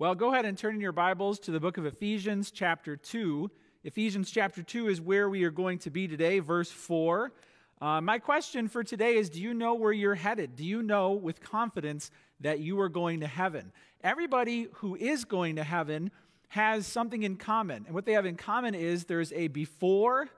Well, go ahead and turn in your Bibles to the book of Ephesians, chapter 2. Ephesians, chapter 2 is where we are going to be today, verse 4. Uh, my question for today is Do you know where you're headed? Do you know with confidence that you are going to heaven? Everybody who is going to heaven has something in common. And what they have in common is there's a before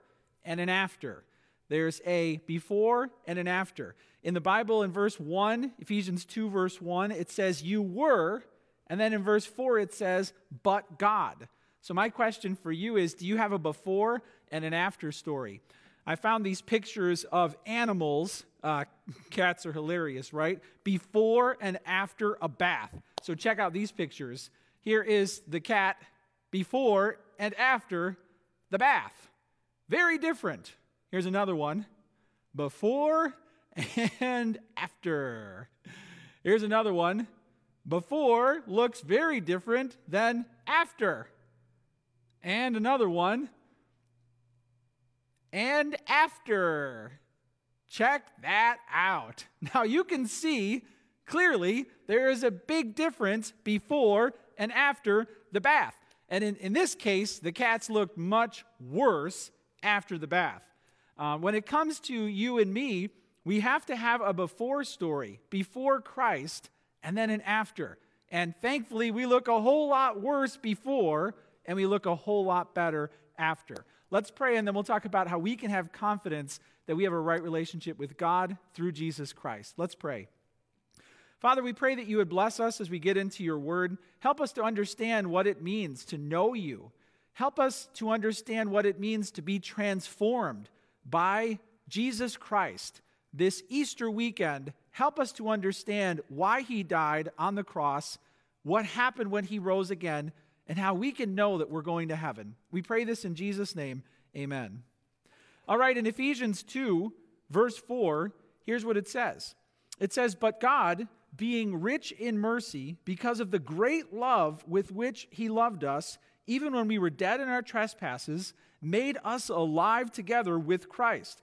and an after. There's a before and an after. In the Bible, in verse 1, Ephesians 2, verse 1, it says, You were and then in verse 4, it says, but God. So, my question for you is do you have a before and an after story? I found these pictures of animals. Uh, cats are hilarious, right? Before and after a bath. So, check out these pictures. Here is the cat before and after the bath. Very different. Here's another one before and after. Here's another one before looks very different than after. And another one. And after. Check that out. Now you can see clearly there is a big difference before and after the bath. And in, in this case, the cats looked much worse after the bath. Uh, when it comes to you and me, we have to have a before story, before Christ, and then an after. And thankfully, we look a whole lot worse before and we look a whole lot better after. Let's pray and then we'll talk about how we can have confidence that we have a right relationship with God through Jesus Christ. Let's pray. Father, we pray that you would bless us as we get into your word. Help us to understand what it means to know you. Help us to understand what it means to be transformed by Jesus Christ this Easter weekend help us to understand why he died on the cross, what happened when he rose again, and how we can know that we're going to heaven. We pray this in Jesus' name. Amen. All right, in Ephesians 2, verse 4, here's what it says It says, But God, being rich in mercy, because of the great love with which he loved us, even when we were dead in our trespasses, made us alive together with Christ.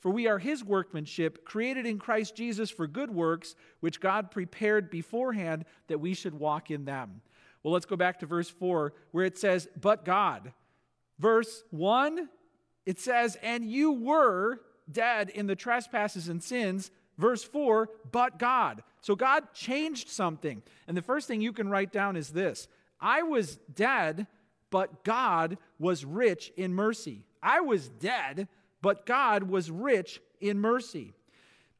For we are his workmanship, created in Christ Jesus for good works, which God prepared beforehand that we should walk in them. Well, let's go back to verse 4 where it says, But God. Verse 1, it says, And you were dead in the trespasses and sins. Verse 4, but God. So God changed something. And the first thing you can write down is this I was dead, but God was rich in mercy. I was dead, but God was rich in mercy.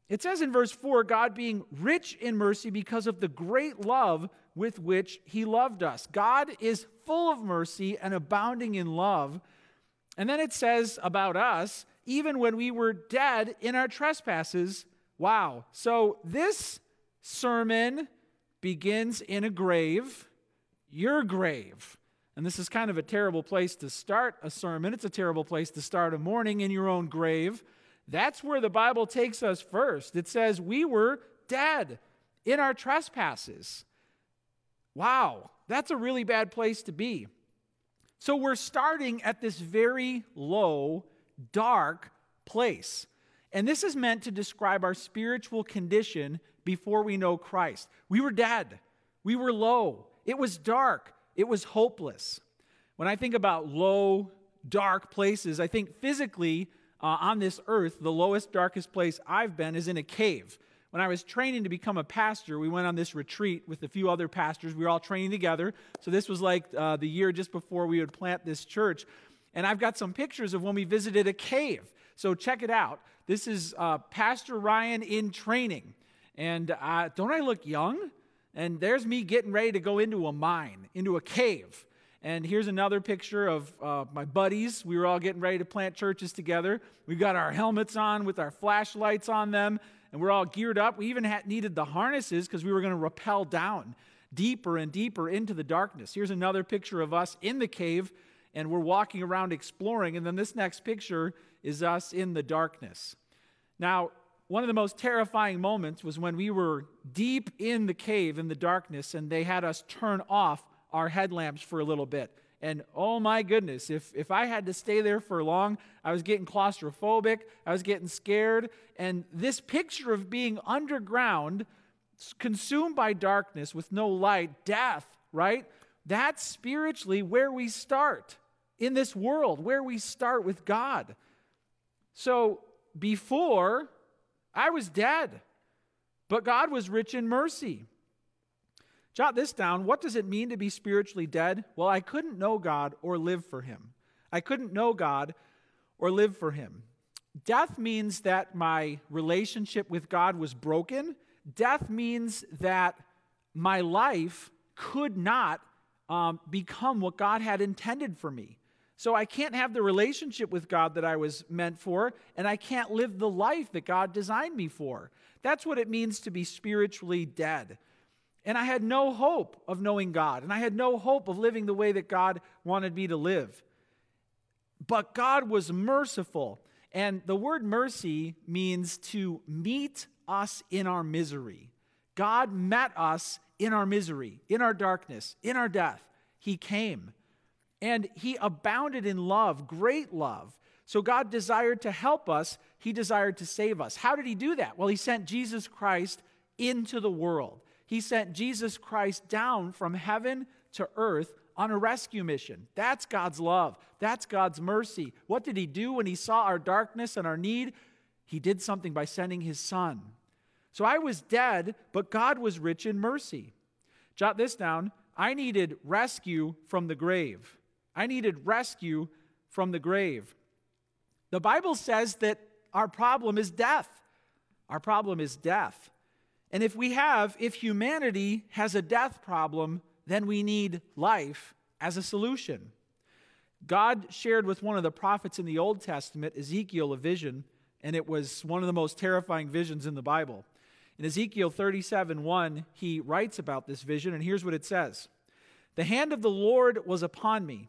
It says in verse 4 God being rich in mercy because of the great love with which he loved us. God is full of mercy and abounding in love. And then it says about us, even when we were dead in our trespasses. Wow. So this sermon begins in a grave, your grave. And this is kind of a terrible place to start a sermon. It's a terrible place to start a morning in your own grave. That's where the Bible takes us first. It says, We were dead in our trespasses. Wow, that's a really bad place to be. So we're starting at this very low, dark place. And this is meant to describe our spiritual condition before we know Christ. We were dead, we were low, it was dark, it was hopeless. When I think about low, dark places, I think physically uh, on this earth, the lowest, darkest place I've been is in a cave when I was training to become a pastor, we went on this retreat with a few other pastors. We were all training together. So this was like uh, the year just before we would plant this church. And I've got some pictures of when we visited a cave. So check it out. This is uh, Pastor Ryan in training. And uh, don't I look young? And there's me getting ready to go into a mine, into a cave. And here's another picture of uh, my buddies. We were all getting ready to plant churches together. We've got our helmets on with our flashlights on them and we're all geared up. We even had, needed the harnesses because we were going to rappel down deeper and deeper into the darkness. Here's another picture of us in the cave. and we're walking around exploring. And then this next picture is us in the darkness. Now, one of the most terrifying moments was when we were deep in the cave in the darkness and they had us turn off our headlamps for a little bit. And oh my goodness, if, if I had to stay there for long, I was getting claustrophobic, I was getting scared. And this picture of being underground, consumed by darkness with no light, death, right? That's spiritually where we start in this world, where we start with God. So before, I was dead, but God was rich in mercy. Jot this down. What does it mean to be spiritually dead? Well, I couldn't know God or live for Him. I couldn't know God or live for Him. Death means that my relationship with God was broken. Death means that my life could not um, become what God had intended for me. So I can't have the relationship with God that I was meant for, and I can't live the life that God designed me for. That's what it means to be spiritually dead. And I had no hope of knowing God, and I had no hope of living the way that God wanted me to live. But God was merciful. And the word mercy means to meet us in our misery. God met us in our misery, in our darkness, in our death. He came. And He abounded in love, great love. So God desired to help us, He desired to save us. How did He do that? Well, He sent Jesus Christ into the world. He sent Jesus Christ down from heaven to earth on a rescue mission. That's God's love. That's God's mercy. What did He do when He saw our darkness and our need? He did something by sending His Son. So I was dead, but God was rich in mercy. Jot this down. I needed rescue from the grave. I needed rescue from the grave. The Bible says that our problem is death. Our problem is death. And if we have, if humanity has a death problem, then we need life as a solution. God shared with one of the prophets in the Old Testament, Ezekiel, a vision, and it was one of the most terrifying visions in the Bible. In Ezekiel 37 1, he writes about this vision, and here's what it says The hand of the Lord was upon me,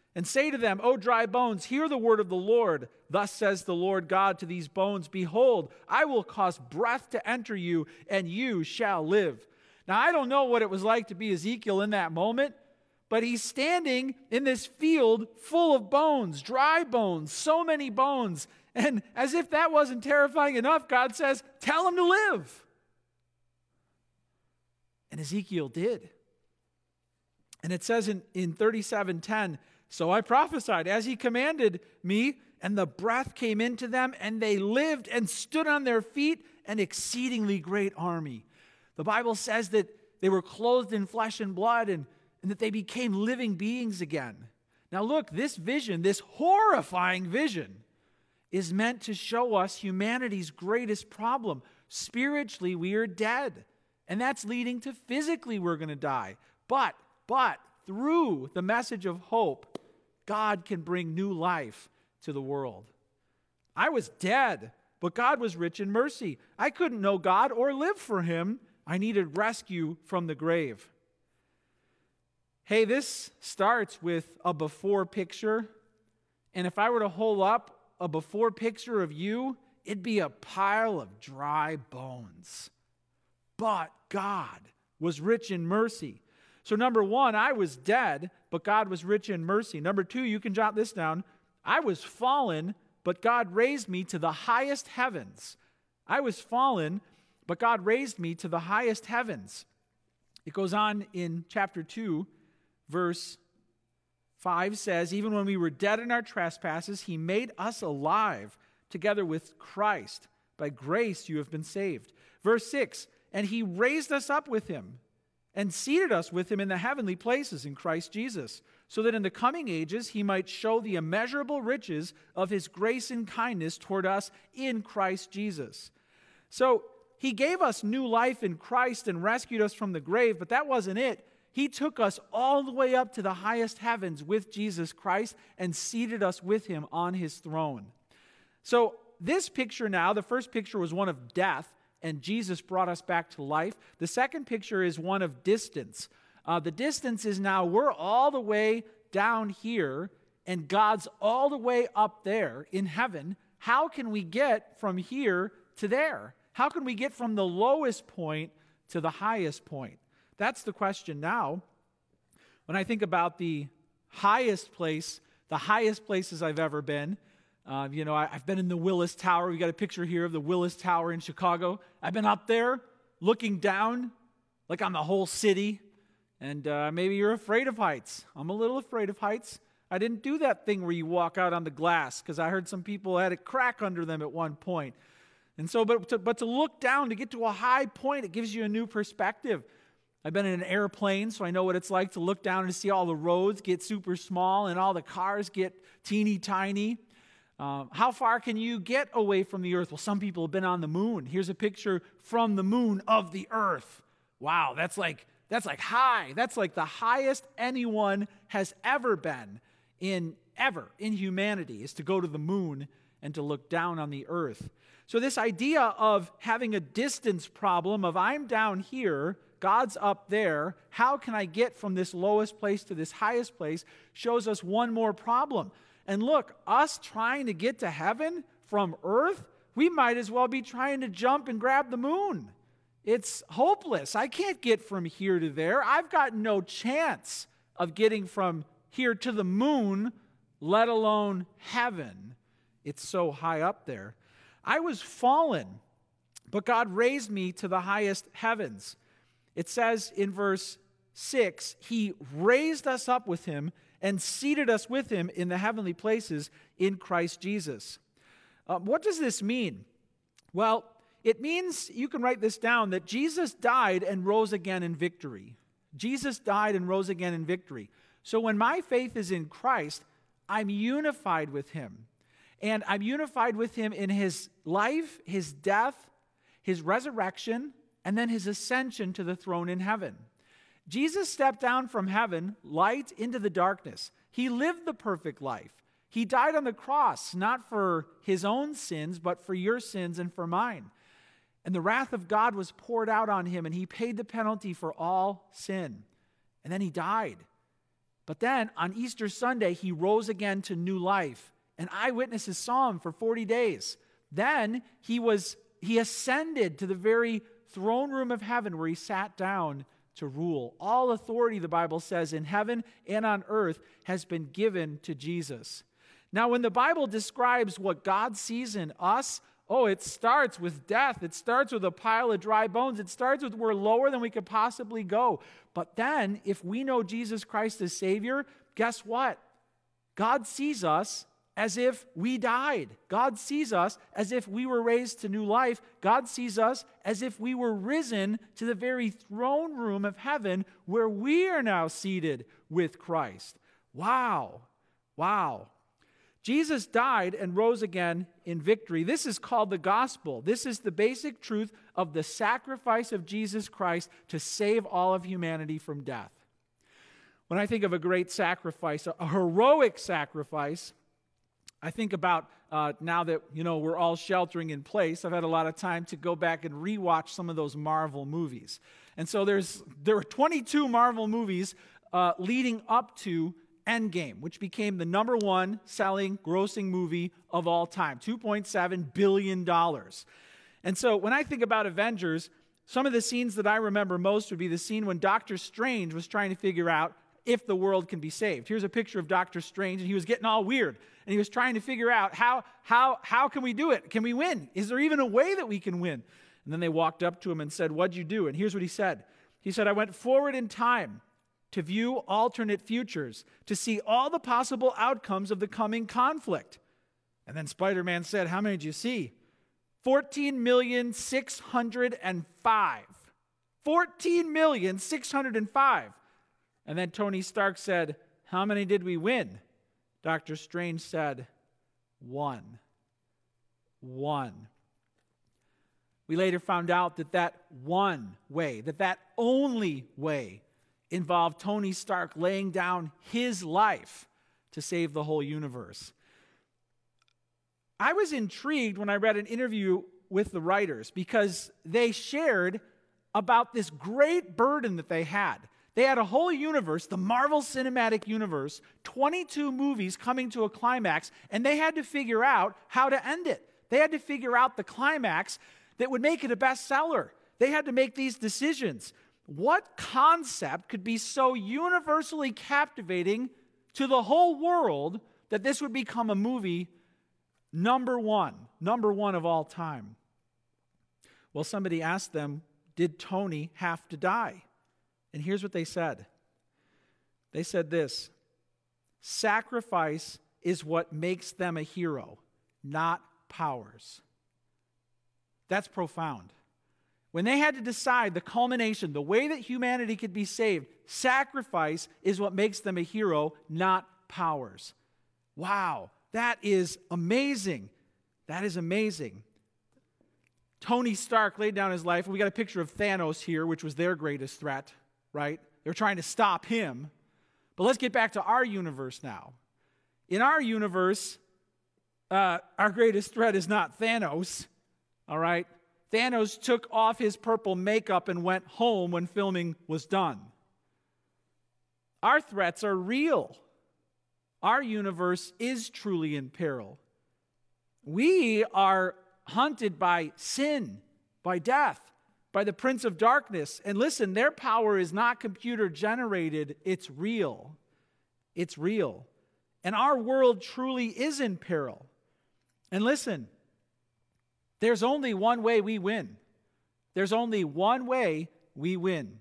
and say to them, O dry bones, hear the word of the Lord. Thus says the Lord God to these bones Behold, I will cause breath to enter you, and you shall live. Now, I don't know what it was like to be Ezekiel in that moment, but he's standing in this field full of bones, dry bones, so many bones. And as if that wasn't terrifying enough, God says, Tell him to live. And Ezekiel did. And it says in, in 37:10, so I prophesied as he commanded me, and the breath came into them, and they lived and stood on their feet, an exceedingly great army. The Bible says that they were clothed in flesh and blood and, and that they became living beings again. Now, look, this vision, this horrifying vision, is meant to show us humanity's greatest problem. Spiritually, we are dead. And that's leading to physically, we're going to die. But, but, through the message of hope, God can bring new life to the world. I was dead, but God was rich in mercy. I couldn't know God or live for Him I needed rescue from the grave. Hey, this starts with a before picture. And if I were to hold up a before picture of you, it'd be a pile of dry bones. But God was rich in mercy. So, number one, I was dead, but God was rich in mercy. Number two, you can jot this down I was fallen, but God raised me to the highest heavens. I was fallen, but God raised me to the highest heavens. It goes on in chapter 2, verse 5 says, Even when we were dead in our trespasses, he made us alive together with Christ. By grace you have been saved. Verse 6 And he raised us up with him and seated us with him in the heavenly places in Christ Jesus, so that in the coming ages he might show the immeasurable riches of his grace and kindness toward us in Christ Jesus. So he gave us new life in Christ and rescued us from the grave, but that wasn't it. He took us all the way up to the highest heavens with Jesus Christ and seated us with him on his throne. So, this picture now, the first picture was one of death, and Jesus brought us back to life. The second picture is one of distance. Uh, the distance is now we're all the way down here, and God's all the way up there in heaven. How can we get from here to there? How can we get from the lowest point to the highest point? That's the question now. When I think about the highest place, the highest places I've ever been, uh, you know, I, have been in the Willis Tower. We got a picture here of the Willis Tower in Chicago. I've been up there looking down, like on the whole city. And uh, maybe you're afraid of heights. I'm a little afraid of heights. I didn't do that thing where you walk out on the glass because I heard some people had a crack under them at one point. And so, but to, but to look down, to get to a high point, it gives you a new perspective. I've been in an airplane, so I know what it's like to look down and see all the roads get super small and all the cars get teeny tiny. Um, how far can you get away from the earth? Well, some people have been on the moon. Here's a picture from the moon of the earth. Wow, that's like that's like high. That's like the highest anyone has ever been in ever in humanity is to go to the moon and to look down on the earth. So this idea of having a distance problem of I'm down here, God's up there, how can I get from this lowest place to this highest place shows us one more problem. And look, us trying to get to heaven from earth, we might as well be trying to jump and grab the moon. It's hopeless. I can't get from here to there. I've got no chance of getting from here to the moon, let alone heaven. It's so high up there. I was fallen, but God raised me to the highest heavens. It says in verse 6 He raised us up with Him and seated us with Him in the heavenly places in Christ Jesus. Uh, what does this mean? Well, it means, you can write this down, that Jesus died and rose again in victory. Jesus died and rose again in victory. So when my faith is in Christ, I'm unified with him. And I'm unified with him in his life, his death, his resurrection, and then his ascension to the throne in heaven. Jesus stepped down from heaven, light into the darkness. He lived the perfect life. He died on the cross, not for his own sins, but for your sins and for mine. And the wrath of God was poured out on him, and he paid the penalty for all sin. And then he died. But then on Easter Sunday, he rose again to new life. And eyewitnesses saw him for 40 days. Then he was he ascended to the very throne room of heaven where he sat down to rule. All authority, the Bible says, in heaven and on earth has been given to Jesus. Now, when the Bible describes what God sees in us, Oh, it starts with death. It starts with a pile of dry bones. It starts with we're lower than we could possibly go. But then, if we know Jesus Christ as Savior, guess what? God sees us as if we died. God sees us as if we were raised to new life. God sees us as if we were risen to the very throne room of heaven where we are now seated with Christ. Wow. Wow. Jesus died and rose again in victory. This is called the gospel. This is the basic truth of the sacrifice of Jesus Christ to save all of humanity from death. When I think of a great sacrifice, a heroic sacrifice, I think about uh, now that you know we're all sheltering in place. I've had a lot of time to go back and rewatch some of those Marvel movies, and so there's there are 22 Marvel movies uh, leading up to Endgame, which became the number one selling, grossing movie of all time $2.7 billion. And so when I think about Avengers, some of the scenes that I remember most would be the scene when Doctor Strange was trying to figure out if the world can be saved. Here's a picture of Doctor Strange, and he was getting all weird. And he was trying to figure out how, how, how can we do it? Can we win? Is there even a way that we can win? And then they walked up to him and said, What'd you do? And here's what he said He said, I went forward in time to view alternate futures, to see all the possible outcomes of the coming conflict. And then Spider Man said, How many did you see? 14,605. 14,605. And then Tony Stark said, How many did we win? Dr. Strange said, One. One. We later found out that that one way, that that only way, involved Tony Stark laying down his life to save the whole universe. I was intrigued when I read an interview with the writers because they shared about this great burden that they had. They had a whole universe, the Marvel Cinematic Universe, 22 movies coming to a climax, and they had to figure out how to end it. They had to figure out the climax that would make it a bestseller. They had to make these decisions. What concept could be so universally captivating to the whole world that this would become a movie number one, number one of all time? Well, somebody asked them, Did Tony have to die? And here's what they said they said this sacrifice is what makes them a hero, not powers. That's profound. When they had to decide the culmination, the way that humanity could be saved, sacrifice is what makes them a hero, not powers. Wow, that is amazing. That is amazing. Tony Stark laid down his life. We got a picture of Thanos here, which was their greatest threat, right? They're trying to stop him. But let's get back to our universe now. In our universe, uh, our greatest threat is not Thanos, all right? Thanos took off his purple makeup and went home when filming was done. Our threats are real. Our universe is truly in peril. We are hunted by sin, by death, by the prince of darkness. And listen, their power is not computer generated, it's real. It's real. And our world truly is in peril. And listen, there's only one way we win. There's only one way we win.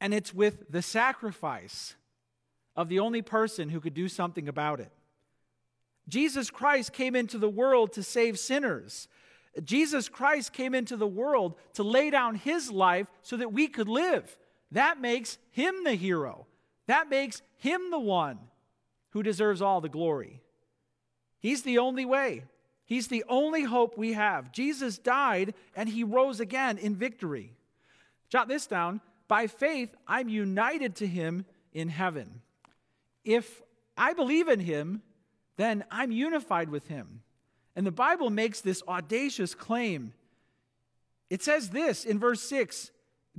And it's with the sacrifice of the only person who could do something about it. Jesus Christ came into the world to save sinners. Jesus Christ came into the world to lay down his life so that we could live. That makes him the hero. That makes him the one who deserves all the glory. He's the only way. He's the only hope we have. Jesus died and he rose again in victory. Jot this down. By faith, I'm united to him in heaven. If I believe in him, then I'm unified with him. And the Bible makes this audacious claim. It says this in verse 6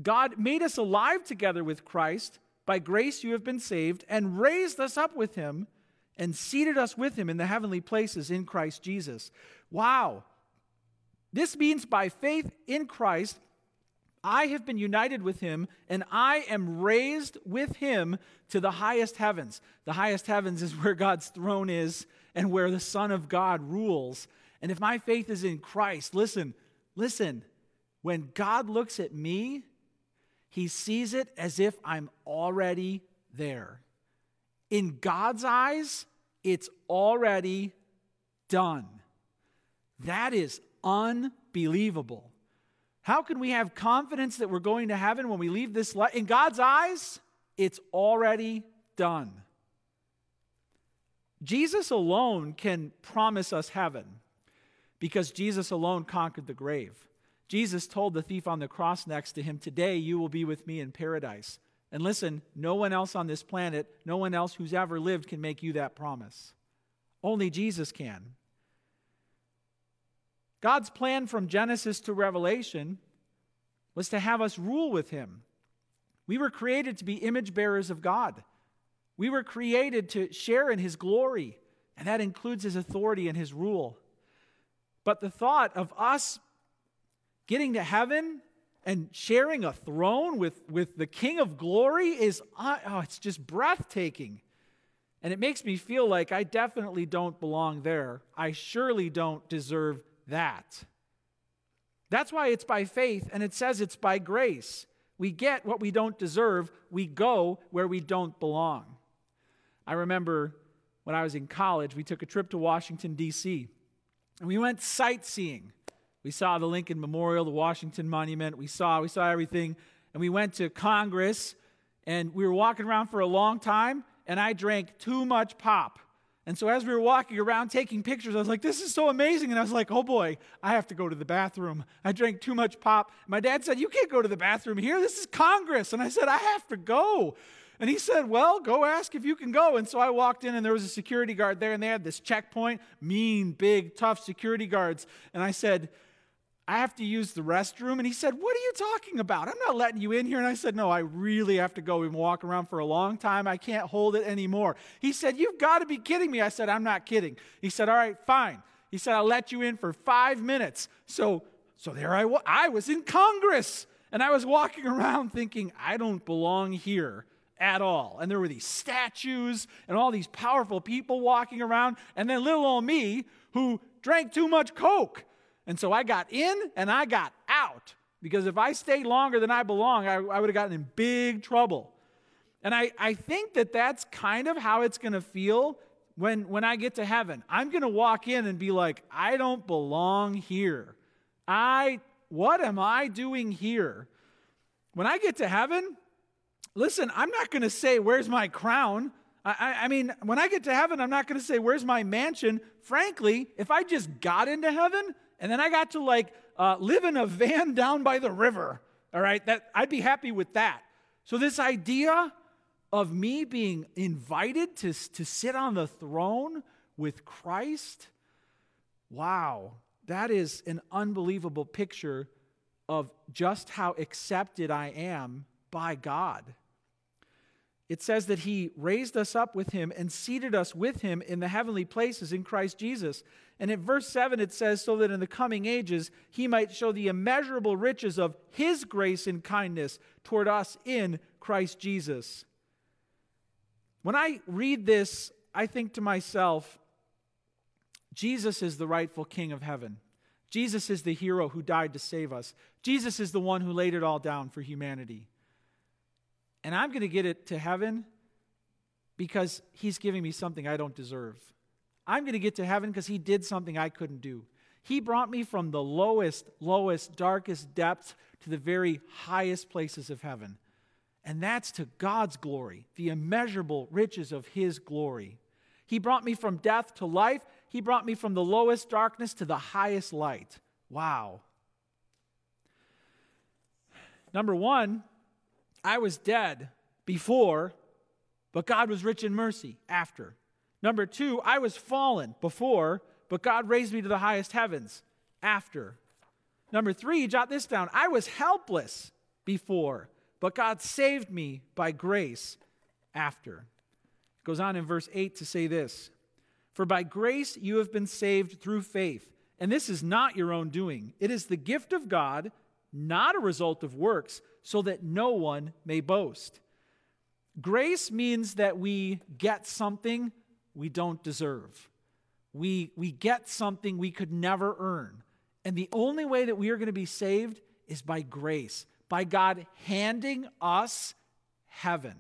God made us alive together with Christ. By grace you have been saved, and raised us up with him, and seated us with him in the heavenly places in Christ Jesus. Wow. This means by faith in Christ, I have been united with him, and I am raised with him to the highest heavens. The highest heavens is where God's throne is and where the Son of God rules. And if my faith is in Christ, listen, listen, when God looks at me, he sees it as if I'm already there. In God's eyes, it's already done. That is unbelievable. How can we have confidence that we're going to heaven when we leave this life? In God's eyes, it's already done. Jesus alone can promise us heaven because Jesus alone conquered the grave. Jesus told the thief on the cross next to him, Today you will be with me in paradise. And listen, no one else on this planet, no one else who's ever lived can make you that promise. Only Jesus can. God's plan from Genesis to Revelation was to have us rule with Him. We were created to be image bearers of God. We were created to share in His glory, and that includes His authority and His rule. But the thought of us getting to heaven and sharing a throne with, with the King of glory is, uh, oh, it's just breathtaking. And it makes me feel like I definitely don't belong there. I surely don't deserve that. That's why it's by faith, and it says it's by grace. We get what we don't deserve, we go where we don't belong. I remember when I was in college, we took a trip to Washington, D.C., and we went sightseeing. We saw the Lincoln Memorial, the Washington Monument, we saw, we saw everything, and we went to Congress, and we were walking around for a long time, and I drank too much pop. And so as we were walking around taking pictures, I was like, this is so amazing. And I was like, oh boy, I have to go to the bathroom. I drank too much pop. My dad said, you can't go to the bathroom here. This is Congress. And I said, I have to go. And he said, Well, go ask if you can go. And so I walked in, and there was a security guard there, and they had this checkpoint, mean, big, tough security guards. And I said, I have to use the restroom. And he said, What are you talking about? I'm not letting you in here. And I said, No, I really have to go. We've been walking around for a long time. I can't hold it anymore. He said, You've got to be kidding me. I said, I'm not kidding. He said, All right, fine. He said, I'll let you in for five minutes. So, so there I was. I was in Congress. And I was walking around thinking, I don't belong here at all. And there were these statues and all these powerful people walking around. And then little old me who drank too much Coke. And so I got in and I got out because if I stayed longer than I belong, I, I would have gotten in big trouble. And I, I think that that's kind of how it's going to feel when, when I get to heaven. I'm going to walk in and be like, I don't belong here. I, what am I doing here? When I get to heaven, listen, I'm not going to say, Where's my crown? I, I, mean, when I get to heaven, I'm not going to say, Where's my mansion? Frankly, if I just got into heaven, and then I got to like uh, live in a van down by the river. All right, that I'd be happy with that. So this idea of me being invited to, to sit on the throne with Christ, wow, that is an unbelievable picture of just how accepted I am by God. It says that he raised us up with him and seated us with him in the heavenly places in Christ Jesus. And in verse 7, it says, so that in the coming ages he might show the immeasurable riches of his grace and kindness toward us in Christ Jesus. When I read this, I think to myself, Jesus is the rightful king of heaven. Jesus is the hero who died to save us. Jesus is the one who laid it all down for humanity. And I'm going to get it to heaven because he's giving me something I don't deserve. I'm going to get to heaven because he did something I couldn't do. He brought me from the lowest, lowest, darkest depths to the very highest places of heaven. And that's to God's glory, the immeasurable riches of his glory. He brought me from death to life. He brought me from the lowest darkness to the highest light. Wow. Number one, I was dead before, but God was rich in mercy after. Number two, I was fallen before, but God raised me to the highest heavens after. Number three, jot this down I was helpless before, but God saved me by grace after. It goes on in verse 8 to say this For by grace you have been saved through faith, and this is not your own doing, it is the gift of God, not a result of works so that no one may boast. Grace means that we get something we don't deserve. We, we get something we could never earn. And the only way that we are going to be saved is by grace, by God handing us heaven.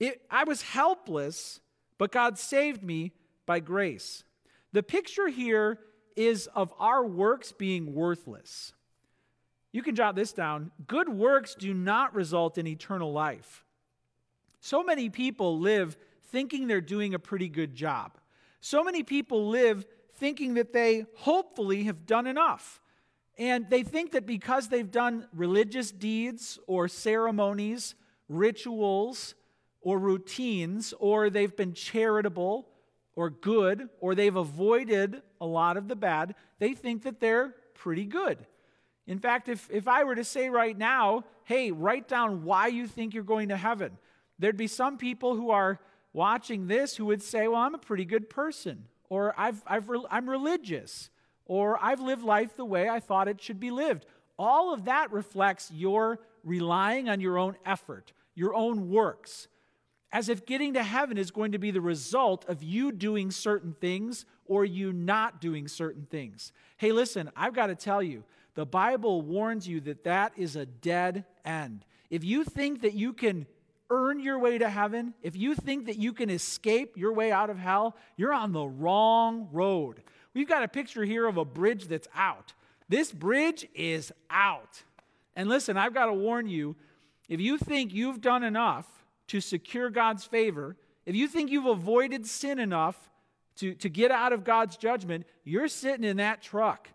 It, I was helpless, but God saved me by grace. The picture here is of our works being worthless. You can jot this down. Good works do not result in eternal life. So many people live thinking they're doing a pretty good job. So many people live thinking that they hopefully have done enough. And they think that because they've done religious deeds or ceremonies, rituals, or routines, or they've been charitable or good, or they've avoided a lot of the bad, they think that they're pretty good. In fact, if, if I were to say right now, hey, write down why you think you're going to heaven, there'd be some people who are watching this who would say, well, I'm a pretty good person, or I've, I've, I'm religious, or I've lived life the way I thought it should be lived. All of that reflects your relying on your own effort, your own works, as if getting to heaven is going to be the result of you doing certain things or you not doing certain things. Hey, listen, I've got to tell you, the Bible warns you that that is a dead end. If you think that you can earn your way to heaven, if you think that you can escape your way out of hell, you're on the wrong road. We've got a picture here of a bridge that's out. This bridge is out. And listen, I've got to warn you if you think you've done enough to secure God's favor, if you think you've avoided sin enough to, to get out of God's judgment, you're sitting in that truck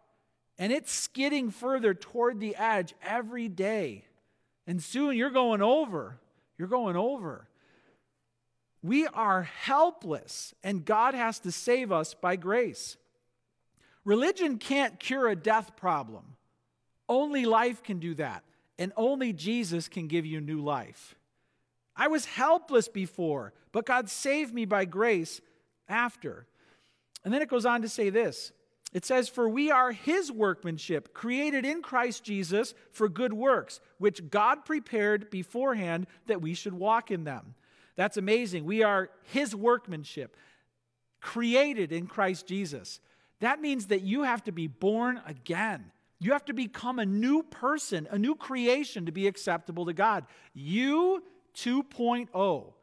and it's skidding further toward the edge every day. And soon you're going over. You're going over. We are helpless, and God has to save us by grace. Religion can't cure a death problem. Only life can do that, and only Jesus can give you new life. I was helpless before, but God saved me by grace after. And then it goes on to say this it says, For we are his workmanship, created in Christ Jesus for good works, which God prepared beforehand that we should walk in them. That's amazing. We are his workmanship, created in Christ Jesus. That means that you have to be born again. You have to become a new person, a new creation to be acceptable to God. You 2.0.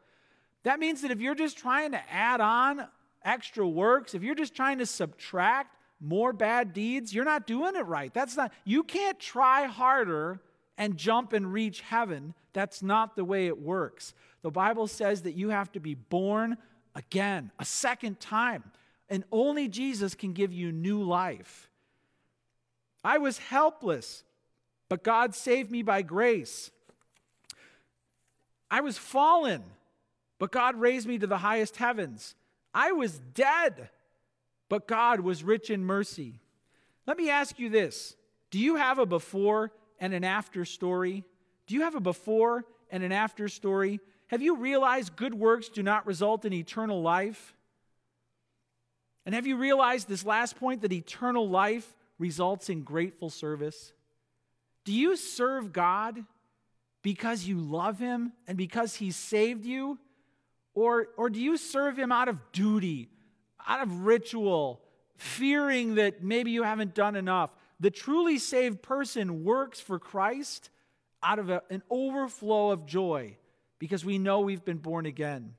That means that if you're just trying to add on extra works, if you're just trying to subtract more bad deeds, you're not doing it right. That's not, you can't try harder and jump and reach heaven. That's not the way it works. The Bible says that you have to be born again, a second time, and only Jesus can give you new life. I was helpless, but God saved me by grace. I was fallen, but God raised me to the highest heavens. I was dead, but God was rich in mercy. Let me ask you this Do you have a before and an after story? Do you have a before and an after story? Have you realized good works do not result in eternal life? And have you realized this last point that eternal life results in grateful service? Do you serve God because you love Him and because He saved you? Or, or do you serve Him out of duty, out of ritual, fearing that maybe you haven't done enough? The truly saved person works for Christ out of a, an overflow of joy because we know we've been born again.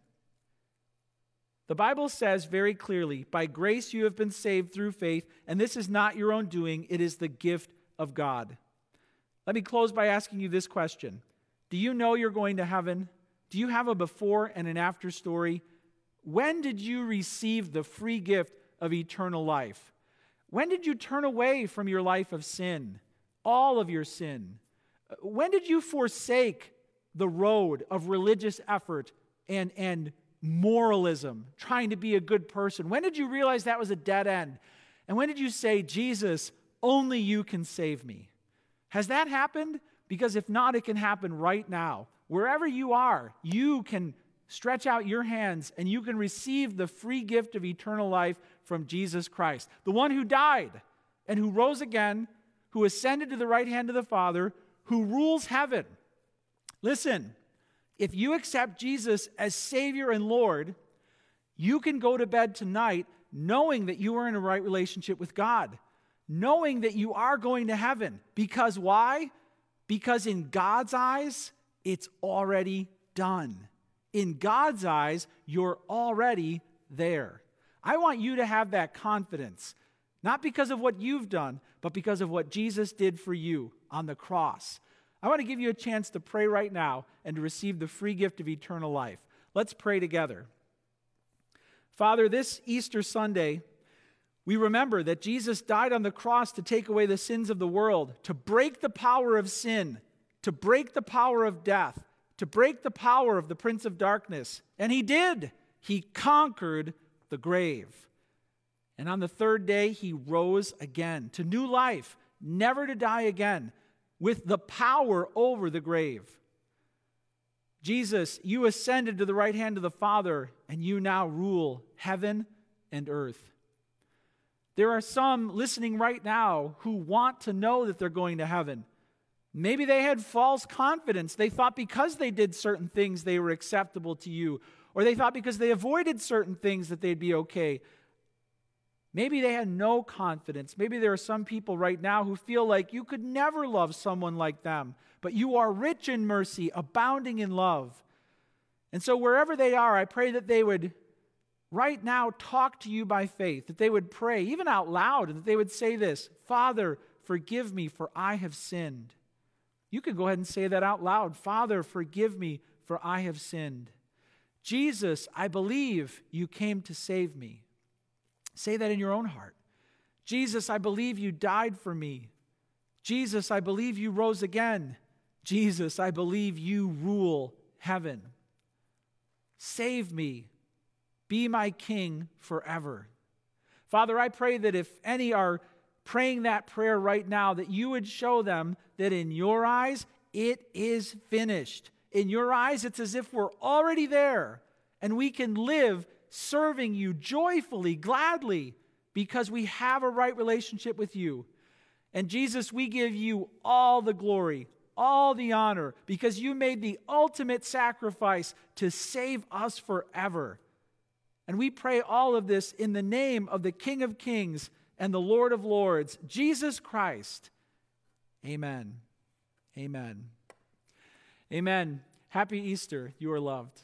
The Bible says very clearly, by grace you have been saved through faith, and this is not your own doing, it is the gift of God. Let me close by asking you this question do you know you're going to heaven? Do you have a before and an after story? When did you receive the free gift of eternal life? When did you turn away from your life of sin, all of your sin? Uh, when did you forsake the road of religious effort and, and moralism, trying to be a good person? When did you realize that was a dead end? And when did you say, Jesus, only you can save me? Has that happened? Because if not, it can happen right now. Wherever you are, you can stretch out your hands and you can receive the free gift of eternal life from Jesus Christ, the one who died and who rose again, who ascended to the right hand of the Father, who rules heaven. Listen, if you accept Jesus as Savior and Lord, you can go to bed tonight knowing that you are in a right relationship with God, knowing that you are going to heaven. Because why? Because in God's eyes, it's already done. In God's eyes, you're already there. I want you to have that confidence, not because of what you've done, but because of what Jesus did for you on the cross. I want to give you a chance to pray right now and to receive the free gift of eternal life. Let's pray together. Father, this Easter Sunday, we remember that Jesus died on the cross to take away the sins of the world, to break the power of sin, to break the power of death, to break the power of the prince of darkness. And he did. He conquered the grave. And on the third day, he rose again to new life, never to die again, with the power over the grave. Jesus, you ascended to the right hand of the Father, and you now rule heaven and earth. There are some listening right now who want to know that they're going to heaven. Maybe they had false confidence. They thought because they did certain things, they were acceptable to you. Or they thought because they avoided certain things that they'd be okay. Maybe they had no confidence. Maybe there are some people right now who feel like you could never love someone like them, but you are rich in mercy, abounding in love. And so, wherever they are, I pray that they would right now talk to you by faith, that they would pray, even out loud, and that they would say this Father, forgive me, for I have sinned. You could go ahead and say that out loud Father, forgive me, for I have sinned. Jesus, I believe you came to save me. Say that in your own heart. Jesus, I believe you died for me. Jesus, I believe you rose again. Jesus, I believe you rule heaven. Save me. Be my king forever. Father, I pray that if any are praying that prayer right now, that you would show them that in your eyes, it is finished. In your eyes, it's as if we're already there and we can live serving you joyfully, gladly, because we have a right relationship with you. And Jesus, we give you all the glory, all the honor, because you made the ultimate sacrifice to save us forever. And we pray all of this in the name of the King of Kings and the Lord of Lords, Jesus Christ. Amen. Amen. Amen. Happy Easter. You are loved.